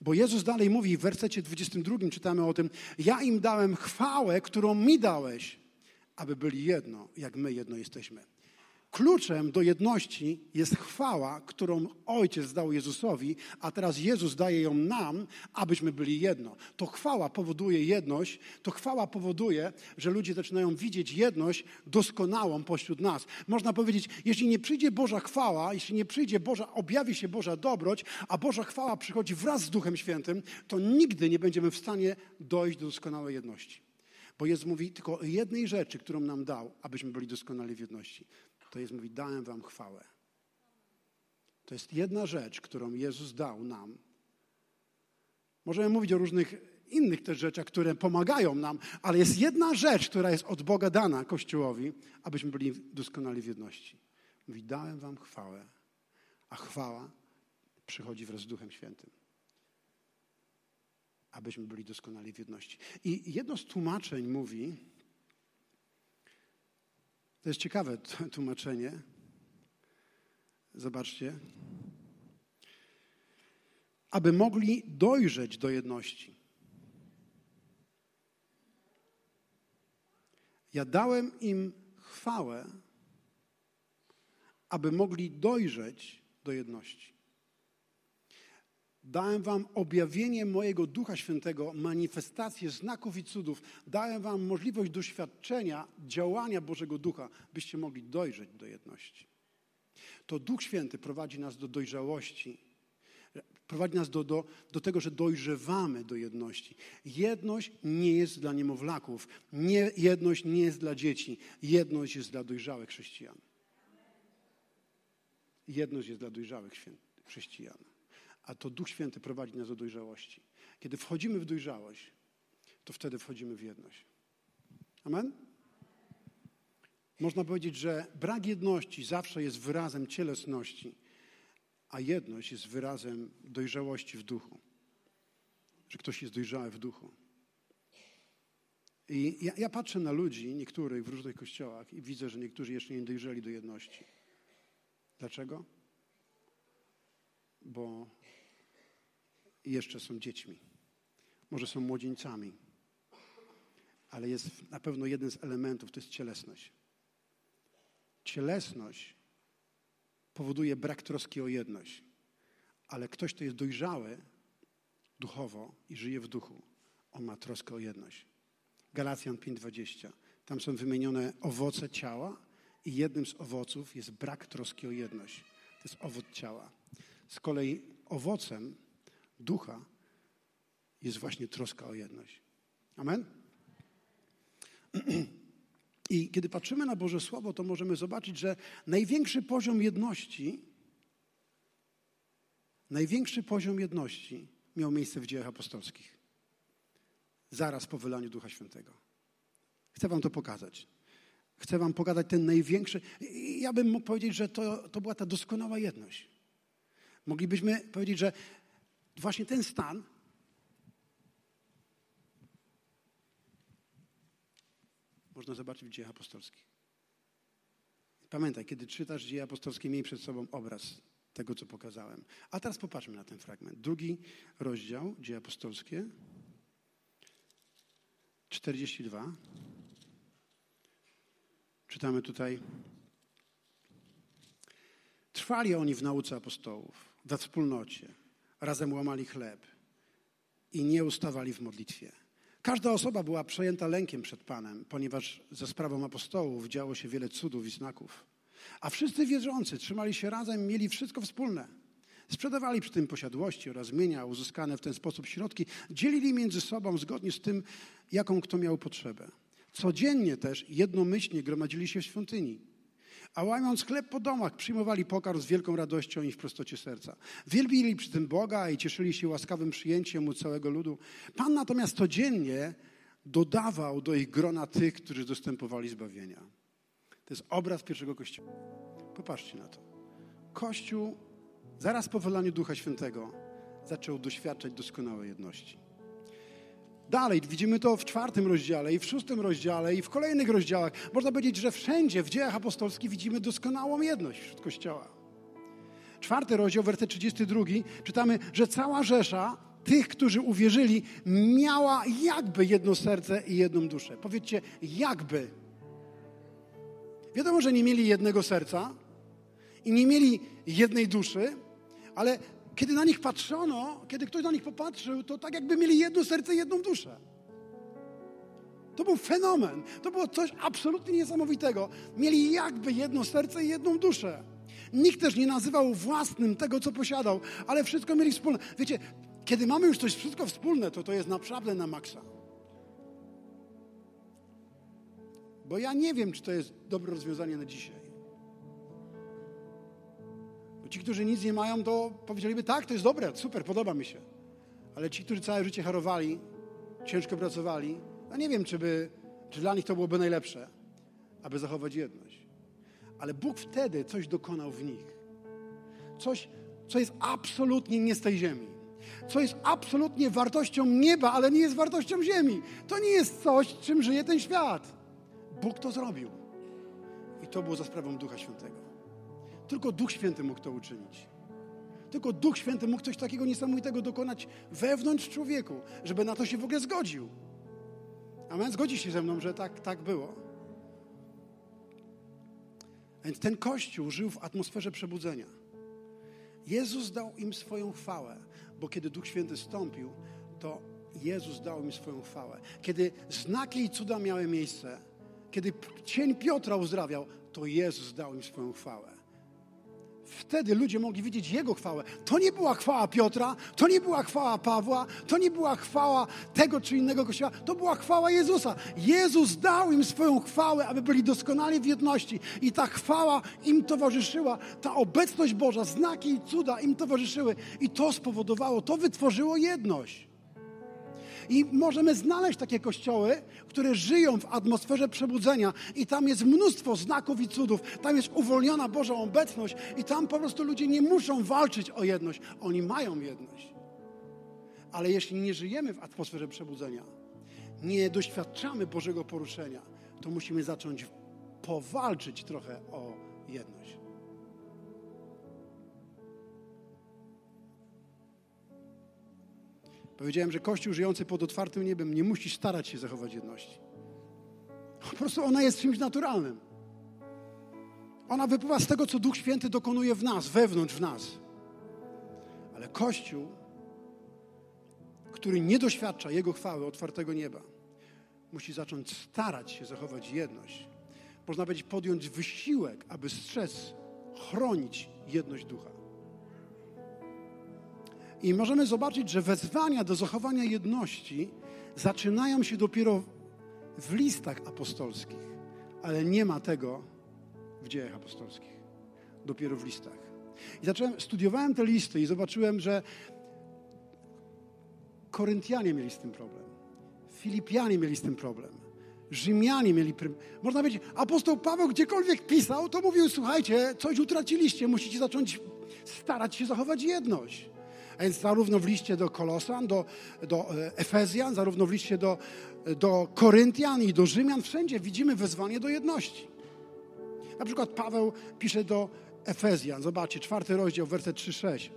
Bo Jezus dalej mówi w wersecie 22 czytamy o tym: Ja im dałem chwałę, którą mi dałeś, aby byli jedno, jak my jedno jesteśmy. Kluczem do jedności jest chwała, którą Ojciec dał Jezusowi, a teraz Jezus daje ją nam, abyśmy byli jedno. To chwała powoduje jedność, to chwała powoduje, że ludzie zaczynają widzieć jedność doskonałą pośród nas. Można powiedzieć, jeśli nie przyjdzie Boża chwała, jeśli nie przyjdzie Boża, objawi się Boża dobroć, a Boża chwała przychodzi wraz z Duchem Świętym, to nigdy nie będziemy w stanie dojść do doskonałej jedności. Bo Jezus mówi tylko o jednej rzeczy, którą nam dał, abyśmy byli doskonali w jedności to jest, mówi, dałem wam chwałę. To jest jedna rzecz, którą Jezus dał nam. Możemy mówić o różnych innych też rzeczach, które pomagają nam, ale jest jedna rzecz, która jest od Boga dana Kościołowi, abyśmy byli doskonali w jedności. Mówi, dałem wam chwałę, a chwała przychodzi wraz z Duchem Świętym. Abyśmy byli doskonali w jedności. I jedno z tłumaczeń mówi, to jest ciekawe tłumaczenie. Zobaczcie. Aby mogli dojrzeć do jedności. Ja dałem im chwałę, aby mogli dojrzeć do jedności. Dałem wam objawienie mojego Ducha Świętego, manifestację znaków i cudów. Dałem wam możliwość doświadczenia działania Bożego Ducha, byście mogli dojrzeć do jedności. to Duch Święty prowadzi nas do dojrzałości. Prowadzi nas do, do, do tego, że dojrzewamy do jedności. Jedność nie jest dla niemowlaków, nie, jedność nie jest dla dzieci, jedność jest dla dojrzałych chrześcijan. Jedność jest dla dojrzałych chrześcijan. A to Duch Święty prowadzi nas do dojrzałości. Kiedy wchodzimy w dojrzałość, to wtedy wchodzimy w jedność. Amen? Można powiedzieć, że brak jedności zawsze jest wyrazem cielesności, a jedność jest wyrazem dojrzałości w duchu. Że ktoś jest dojrzały w duchu. I ja, ja, patrzę na ludzi, niektórych w różnych kościołach, i widzę, że niektórzy jeszcze nie dojrzeli do jedności. Dlaczego? Bo jeszcze są dziećmi. Może są młodzieńcami. Ale jest na pewno jeden z elementów, to jest cielesność. Cielesność powoduje brak troski o jedność. Ale ktoś, kto jest dojrzały duchowo i żyje w duchu, on ma troskę o jedność. Galacjan 5:20. Tam są wymienione owoce ciała i jednym z owoców jest brak troski o jedność. To jest owoc ciała. Z kolei owocem ducha jest właśnie troska o jedność. Amen? (clears throat) I kiedy patrzymy na Boże Słowo, to możemy zobaczyć, że największy poziom jedności, największy poziom jedności miał miejsce w dziejach apostolskich. Zaraz po wylaniu Ducha Świętego. Chcę Wam to pokazać. Chcę Wam pokazać ten największy. Ja bym mógł powiedzieć, że to, to była ta doskonała jedność. Moglibyśmy powiedzieć, że właśnie ten stan można zobaczyć w dziejach apostolskich. Pamiętaj, kiedy czytasz dzieje apostolskie, miej przed sobą obraz tego, co pokazałem. A teraz popatrzmy na ten fragment. Drugi rozdział, dzieje apostolskie, 42. Czytamy tutaj. Trwali oni w nauce apostołów, we wspólnocie, razem łamali chleb i nie ustawali w modlitwie. Każda osoba była przejęta lękiem przed Panem, ponieważ ze sprawą apostołów działo się wiele cudów i znaków. A wszyscy wierzący trzymali się razem, mieli wszystko wspólne. Sprzedawali przy tym posiadłości oraz mienia uzyskane w ten sposób środki, dzielili między sobą zgodnie z tym, jaką kto miał potrzebę. Codziennie też jednomyślnie gromadzili się w świątyni a łamiąc chleb po domach, przyjmowali pokarm z wielką radością i w prostocie serca. Wielbili przy tym Boga i cieszyli się łaskawym przyjęciem u całego ludu. Pan natomiast codziennie dodawał do ich grona tych, którzy dostępowali zbawienia. To jest obraz pierwszego Kościoła. Popatrzcie na to. Kościół zaraz po wylaniu Ducha Świętego zaczął doświadczać doskonałej jedności. Dalej, widzimy to w czwartym rozdziale i w szóstym rozdziale i w kolejnych rozdziałach. Można powiedzieć, że wszędzie w dziejach apostolskich widzimy doskonałą jedność wśród Kościoła. Czwarty rozdział, werset 32, czytamy, że cała Rzesza tych, którzy uwierzyli, miała jakby jedno serce i jedną duszę. Powiedzcie, jakby. Wiadomo, że nie mieli jednego serca i nie mieli jednej duszy, ale kiedy na nich patrzono, kiedy ktoś na nich popatrzył, to tak jakby mieli jedno serce i jedną duszę. To był fenomen. To było coś absolutnie niesamowitego. Mieli jakby jedno serce i jedną duszę. Nikt też nie nazywał własnym tego, co posiadał, ale wszystko mieli wspólne. Wiecie, kiedy mamy już coś wszystko wspólne, to to jest naprawdę na maksa. Bo ja nie wiem, czy to jest dobre rozwiązanie na dzisiaj. Ci, którzy nic nie mają, to powiedzieliby, tak, to jest dobre, super, podoba mi się. Ale ci, którzy całe życie harowali, ciężko pracowali, no nie wiem, czy, by, czy dla nich to byłoby najlepsze, aby zachować jedność. Ale Bóg wtedy coś dokonał w nich. Coś, co jest absolutnie nie z tej ziemi. Co jest absolutnie wartością nieba, ale nie jest wartością ziemi. To nie jest coś, czym żyje ten świat. Bóg to zrobił. I to było za sprawą Ducha Świętego. Tylko Duch Święty mógł to uczynić. Tylko Duch Święty mógł coś takiego niesamowitego dokonać wewnątrz człowieku, żeby na to się w ogóle zgodził. Amen? Zgodzi się ze mną, że tak, tak było. Więc ten Kościół żył w atmosferze przebudzenia. Jezus dał im swoją chwałę, bo kiedy Duch Święty stąpił, to Jezus dał im swoją chwałę. Kiedy znaki i cuda miały miejsce, kiedy cień Piotra uzdrawiał, to Jezus dał im swoją chwałę. Wtedy ludzie mogli widzieć Jego chwałę. To nie była chwała Piotra, to nie była chwała Pawła, to nie była chwała tego czy innego kościoła, to była chwała Jezusa. Jezus dał im swoją chwałę, aby byli doskonali w jedności. I ta chwała im towarzyszyła, ta obecność Boża, znaki i cuda im towarzyszyły. I to spowodowało, to wytworzyło jedność. I możemy znaleźć takie kościoły, które żyją w atmosferze przebudzenia i tam jest mnóstwo znaków i cudów, tam jest uwolniona Boża obecność i tam po prostu ludzie nie muszą walczyć o jedność. Oni mają jedność. Ale jeśli nie żyjemy w atmosferze przebudzenia, nie doświadczamy Bożego poruszenia, to musimy zacząć powalczyć trochę o jedność. Powiedziałem, że Kościół żyjący pod otwartym niebem nie musi starać się zachować jedności. Po prostu ona jest czymś naturalnym. Ona wypływa z tego, co Duch Święty dokonuje w nas, wewnątrz w nas. Ale Kościół, który nie doświadcza Jego chwały, otwartego nieba, musi zacząć starać się zachować jedność. Można powiedzieć, podjąć wysiłek, aby strzec, chronić jedność ducha. I możemy zobaczyć, że wezwania do zachowania jedności zaczynają się dopiero w listach apostolskich, ale nie ma tego w dziejach apostolskich. Dopiero w listach. I zacząłem, studiowałem te listy i zobaczyłem, że Koryntianie mieli z tym problem. Filipianie mieli z tym problem. Rzymianie mieli. Prym... Można powiedzieć, apostoł Paweł gdziekolwiek pisał, to mówił: Słuchajcie, coś utraciliście, musicie zacząć starać się zachować jedność. A więc zarówno w liście do Kolosan, do, do e, Efezjan, zarówno w liście do, do Koryntian i do Rzymian, wszędzie widzimy wezwanie do jedności. Na przykład Paweł pisze do Efezjan, zobaczcie, czwarty rozdział, werset 3-6.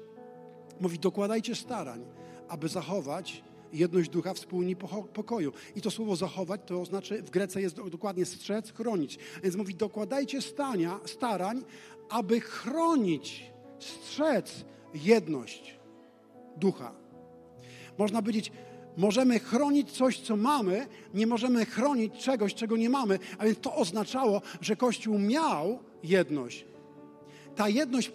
Mówi, dokładajcie starań, aby zachować jedność ducha, wspólni pokoju. I to słowo zachować to znaczy w Grece jest dokładnie strzec, chronić. Więc mówi, dokładajcie stania, starań, aby chronić, strzec jedność ducha. Można powiedzieć, możemy chronić coś, co mamy, nie możemy chronić czegoś, czego nie mamy, a więc to oznaczało, że Kościół miał jedność. Ta jedność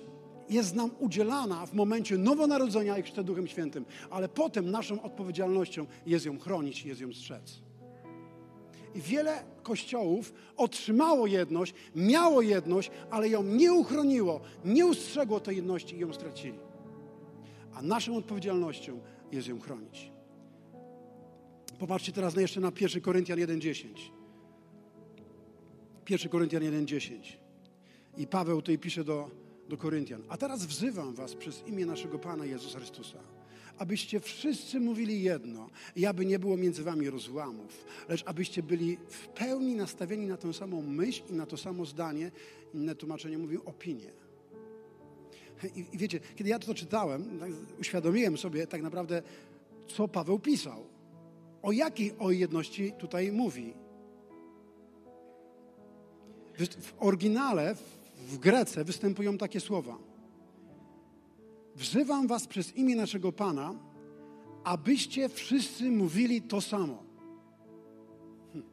jest nam udzielana w momencie nowonarodzenia i chrztu Duchem Świętym, ale potem naszą odpowiedzialnością jest ją chronić, jest ją strzec. I wiele kościołów otrzymało jedność, miało jedność, ale ją nie uchroniło, nie ustrzegło tej jedności i ją stracili a naszą odpowiedzialnością jest ją chronić. Popatrzcie teraz jeszcze na 1 Koryntian 1,10. 1 Koryntian 1,10. I Paweł tutaj pisze do, do Koryntian. A teraz wzywam was przez imię naszego Pana Jezusa Chrystusa, abyście wszyscy mówili jedno i aby nie było między wami rozłamów, lecz abyście byli w pełni nastawieni na tę samą myśl i na to samo zdanie. Inne tłumaczenie mówił opinię. I, I, wiecie, kiedy ja to czytałem, tak uświadomiłem sobie tak naprawdę, co Paweł pisał. O jakiej o jedności tutaj mówi? W oryginale, w Grece występują takie słowa. Wzywam was przez imię naszego Pana, abyście wszyscy mówili to samo. Hm.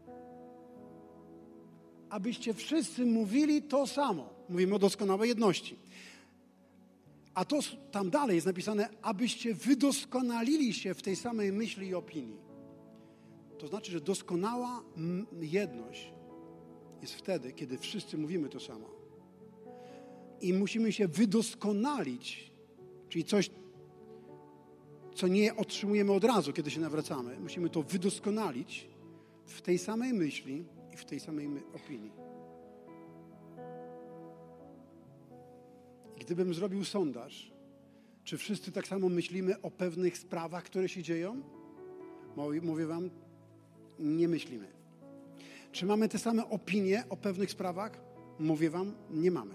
Abyście wszyscy mówili to samo. Mówimy o doskonałej jedności. A to tam dalej jest napisane, abyście wydoskonalili się w tej samej myśli i opinii. To znaczy, że doskonała jedność jest wtedy, kiedy wszyscy mówimy to samo. I musimy się wydoskonalić, czyli coś, co nie otrzymujemy od razu, kiedy się nawracamy. Musimy to wydoskonalić w tej samej myśli i w tej samej opinii. Gdybym zrobił sondaż, czy wszyscy tak samo myślimy o pewnych sprawach, które się dzieją? Mówię Wam, nie myślimy. Czy mamy te same opinie o pewnych sprawach? Mówię Wam, nie mamy.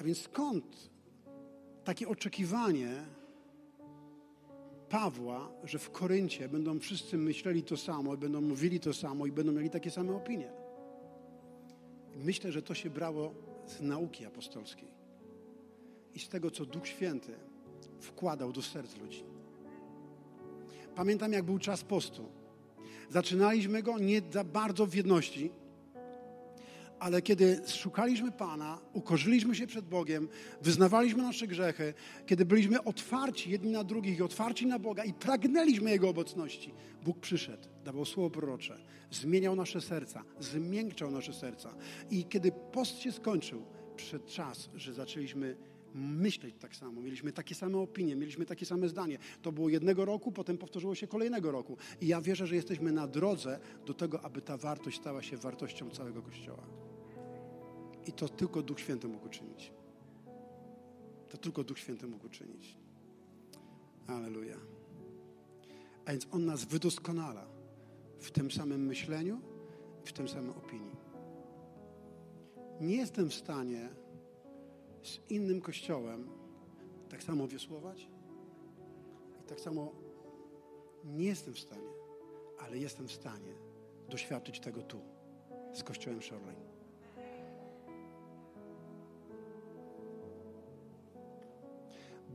A więc skąd takie oczekiwanie Pawła, że w Koryncie będą wszyscy myśleli to samo, i będą mówili to samo i będą mieli takie same opinie? Myślę, że to się brało z nauki apostolskiej i z tego, co Duch Święty wkładał do serc ludzi. Pamiętam, jak był czas postu. Zaczynaliśmy go nie za bardzo w jedności, ale kiedy szukaliśmy Pana, ukorzyliśmy się przed Bogiem, wyznawaliśmy nasze grzechy, kiedy byliśmy otwarci jedni na drugich i otwarci na Boga i pragnęliśmy Jego obecności, Bóg przyszedł, dawał słowo prorocze, zmieniał nasze serca, zmiękczał nasze serca. I kiedy post się skończył, przyszedł czas, że zaczęliśmy myśleć tak samo, mieliśmy takie same opinie, mieliśmy takie same zdanie. To było jednego roku, potem powtórzyło się kolejnego roku. I ja wierzę, że jesteśmy na drodze do tego, aby ta wartość stała się wartością całego Kościoła. I to tylko Duch Święty mógł uczynić. To tylko Duch Święty mógł uczynić. Aleluja. A więc On nas wydoskonala w tym samym myśleniu, w tym samym opinii. Nie jestem w stanie z innym kościołem tak samo wiosłować i tak samo nie jestem w stanie, ale jestem w stanie doświadczyć tego tu, z kościołem Shoreline.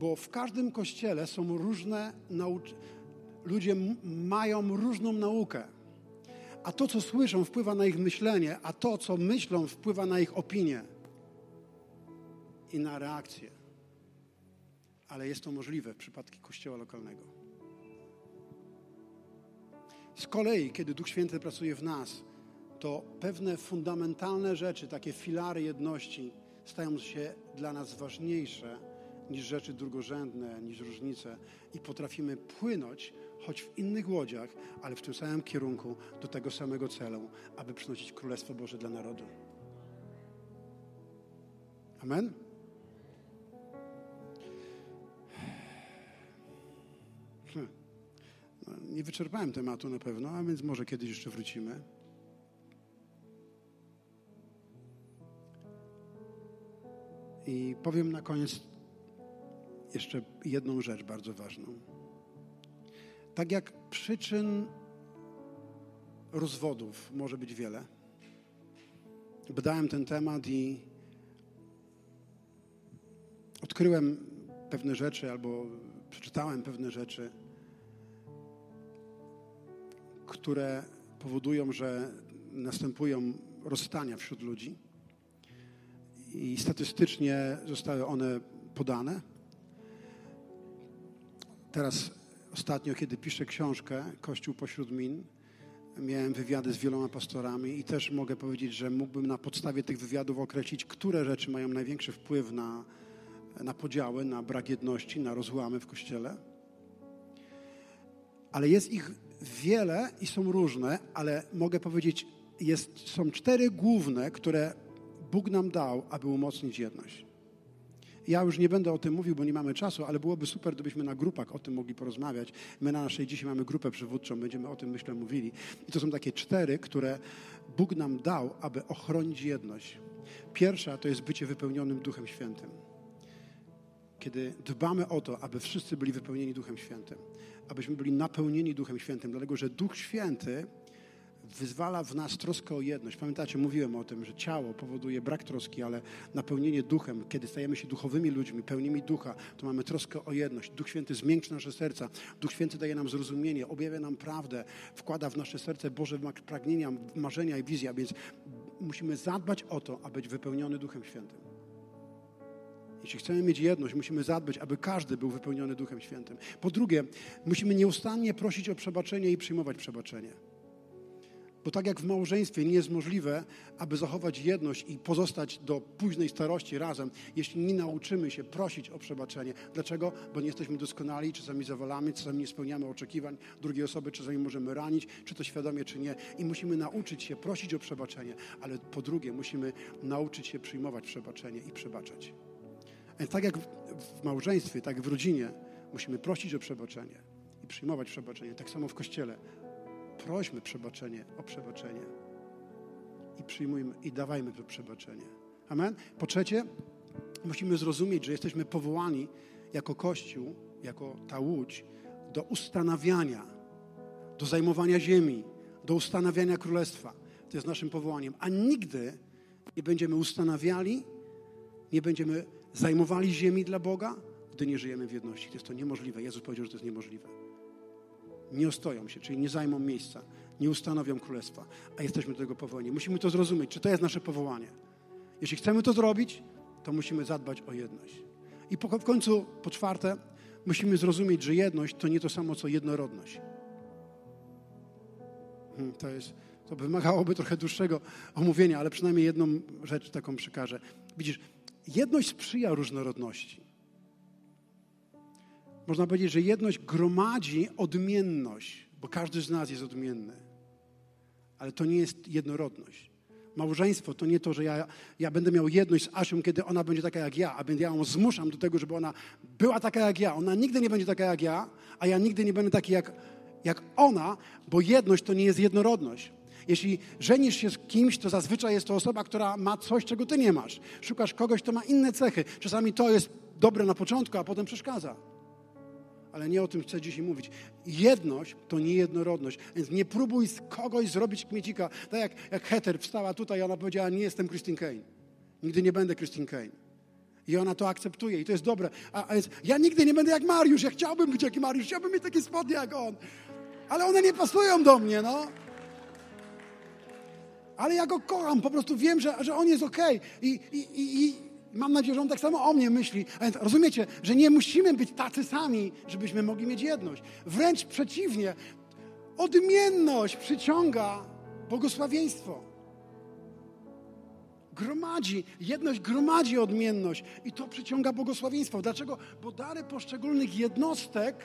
Bo w każdym kościele są różne ludzie mają różną naukę. A to, co słyszą, wpływa na ich myślenie, a to, co myślą, wpływa na ich opinię i na reakcję. Ale jest to możliwe w przypadku kościoła lokalnego. Z kolei, kiedy Duch Święty pracuje w nas, to pewne fundamentalne rzeczy, takie filary jedności, stają się dla nas ważniejsze niż rzeczy drugorzędne, niż różnice i potrafimy płynąć, choć w innych łodziach, ale w tym samym kierunku do tego samego celu, aby przynosić Królestwo Boże dla narodu. Amen? Hmm. No, nie wyczerpałem tematu na pewno, a więc może kiedyś jeszcze wrócimy. I powiem na koniec jeszcze jedną rzecz bardzo ważną. Tak jak przyczyn rozwodów może być wiele, badałem ten temat i odkryłem pewne rzeczy albo przeczytałem pewne rzeczy, które powodują, że następują rozstania wśród ludzi. I statystycznie zostały one podane. Teraz ostatnio, kiedy piszę książkę Kościół pośród min, miałem wywiady z wieloma pastorami i też mogę powiedzieć, że mógłbym na podstawie tych wywiadów określić, które rzeczy mają największy wpływ na, na podziały, na brak jedności, na rozłamy w Kościele. Ale jest ich wiele i są różne, ale mogę powiedzieć, jest, są cztery główne, które Bóg nam dał, aby umocnić jedność. Ja już nie będę o tym mówił, bo nie mamy czasu, ale byłoby super, gdybyśmy na grupach o tym mogli porozmawiać. My na naszej dzisiaj mamy grupę przywódczą, będziemy o tym, myślę, mówili. I to są takie cztery, które Bóg nam dał, aby ochronić jedność. Pierwsza to jest bycie wypełnionym Duchem Świętym. Kiedy dbamy o to, aby wszyscy byli wypełnieni Duchem Świętym, abyśmy byli napełnieni Duchem Świętym, dlatego że Duch Święty wyzwala w nas troskę o jedność. Pamiętacie, mówiłem o tym, że ciało powoduje brak troski, ale napełnienie duchem, kiedy stajemy się duchowymi ludźmi, pełnymi ducha, to mamy troskę o jedność. Duch Święty zmiękczy nasze serca. Duch Święty daje nam zrozumienie, objawia nam prawdę, wkłada w nasze serce Boże pragnienia, marzenia i wizja, więc musimy zadbać o to, aby być wypełniony Duchem Świętym. Jeśli chcemy mieć jedność, musimy zadbać, aby każdy był wypełniony Duchem Świętym. Po drugie, musimy nieustannie prosić o przebaczenie i przyjmować przebaczenie. Bo tak jak w małżeństwie nie jest możliwe, aby zachować jedność i pozostać do późnej starości razem, jeśli nie nauczymy się prosić o przebaczenie. Dlaczego? Bo nie jesteśmy doskonali, czasami zawalamy, czasami nie spełniamy oczekiwań drugiej osoby, czasami możemy ranić, czy to świadomie, czy nie. I musimy nauczyć się prosić o przebaczenie, ale po drugie musimy nauczyć się przyjmować przebaczenie i przebaczać. A tak jak w małżeństwie, tak jak w rodzinie musimy prosić o przebaczenie i przyjmować przebaczenie, tak samo w Kościele prośmy przebaczenie o przebaczenie i przyjmujmy i dawajmy to przebaczenie. Amen. Po trzecie, musimy zrozumieć, że jesteśmy powołani jako Kościół, jako ta łódź, do ustanawiania, do zajmowania ziemi, do ustanawiania królestwa. To jest naszym powołaniem. A nigdy nie będziemy ustanawiali, nie będziemy zajmowali ziemi dla Boga, gdy nie żyjemy w jedności. To jest to niemożliwe. Jezus powiedział, że to jest niemożliwe nie ostoją się, czyli nie zajmą miejsca, nie ustanowią królestwa, a jesteśmy do tego powołani. Musimy to zrozumieć, czy to jest nasze powołanie. Jeśli chcemy to zrobić, to musimy zadbać o jedność. I po, w końcu, po czwarte, musimy zrozumieć, że jedność to nie to samo, co jednorodność. Hmm, to jest, to wymagałoby trochę dłuższego omówienia, ale przynajmniej jedną rzecz taką przekażę. Widzisz, jedność sprzyja różnorodności. Można powiedzieć, że jedność gromadzi odmienność, bo każdy z nas jest odmienny. Ale to nie jest jednorodność. Małżeństwo to nie to, że ja, ja będę miał jedność z Asią, kiedy ona będzie taka jak ja, a ja ją zmuszam do tego, żeby ona była taka jak ja. Ona nigdy nie będzie taka jak ja, a ja nigdy nie będę taki jak, jak ona, bo jedność to nie jest jednorodność. Jeśli żenisz się z kimś, to zazwyczaj jest to osoba, która ma coś, czego ty nie masz. Szukasz kogoś, kto ma inne cechy. Czasami to jest dobre na początku, a potem przeszkadza ale nie o tym chcę dzisiaj mówić. Jedność to nie jednorodność, więc nie próbuj z kogoś zrobić kmiecika. Tak jak, jak Heather wstała tutaj i ona powiedziała, nie jestem Christine Kane. Nigdy nie będę Christine Kane. I ona to akceptuje i to jest dobre. A, a jest, ja nigdy nie będę jak Mariusz, ja chciałbym być jak Mariusz, chciałbym mieć takie spodnie jak on. Ale one nie pasują do mnie, no. Ale ja go kocham, po prostu wiem, że, że on jest okej. Okay. I, i, i Mam nadzieję, że on tak samo o mnie myśli. rozumiecie, że nie musimy być tacy sami, żebyśmy mogli mieć jedność. Wręcz przeciwnie, odmienność przyciąga błogosławieństwo. Gromadzi, jedność gromadzi odmienność i to przyciąga błogosławieństwo. Dlaczego? Bo dary poszczególnych jednostek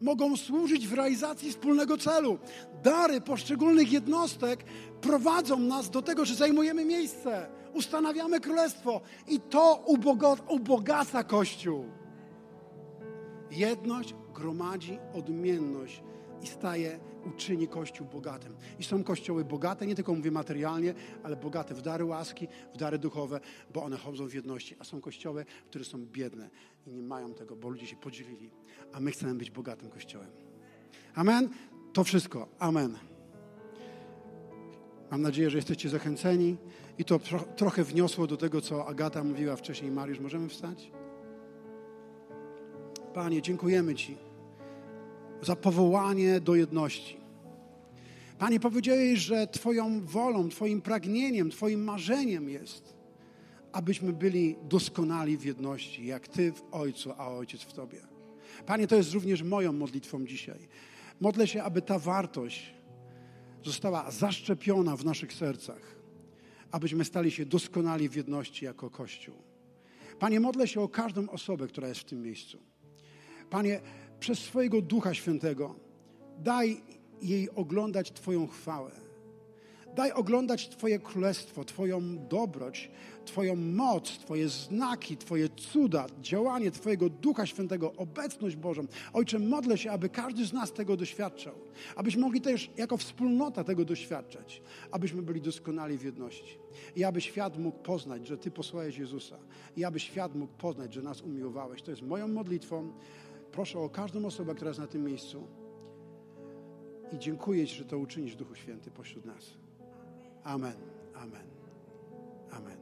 mogą służyć w realizacji wspólnego celu. Dary poszczególnych jednostek prowadzą nas do tego, że zajmujemy miejsce ustanawiamy królestwo i to ubogaca Kościół. Jedność gromadzi odmienność i staje, uczyni Kościół bogatym. I są kościoły bogate, nie tylko mówię materialnie, ale bogate w dary łaski, w dary duchowe, bo one chodzą w jedności. A są kościoły, które są biedne i nie mają tego, bo ludzie się podzielili. A my chcemy być bogatym kościołem. Amen? To wszystko. Amen. Mam nadzieję, że jesteście zachęceni i to tro trochę wniosło do tego, co Agata mówiła wcześniej. Mariusz, możemy wstać? Panie, dziękujemy Ci za powołanie do jedności. Panie, powiedziałeś, że Twoją wolą, Twoim pragnieniem, Twoim marzeniem jest, abyśmy byli doskonali w jedności, jak Ty w Ojcu, a Ojciec w Tobie. Panie, to jest również moją modlitwą dzisiaj. Modlę się, aby ta wartość została zaszczepiona w naszych sercach, abyśmy stali się doskonali w jedności jako Kościół. Panie, modlę się o każdą osobę, która jest w tym miejscu. Panie, przez swojego Ducha Świętego daj jej oglądać Twoją chwałę. Daj oglądać Twoje królestwo, Twoją dobroć, Twoją moc, Twoje znaki, Twoje cuda, działanie Twojego Ducha Świętego, obecność Bożą. Ojcze, modlę się, aby każdy z nas tego doświadczał. Abyśmy mogli też jako wspólnota tego doświadczać. Abyśmy byli doskonali w jedności. I aby świat mógł poznać, że Ty posłałeś Jezusa. I aby świat mógł poznać, że nas umiłowałeś. To jest moją modlitwą. Proszę o każdą osobę, która jest na tym miejscu. I dziękuję Ci, że to uczynisz, Duchu Święty, pośród nas. Amen. Amen. Amen.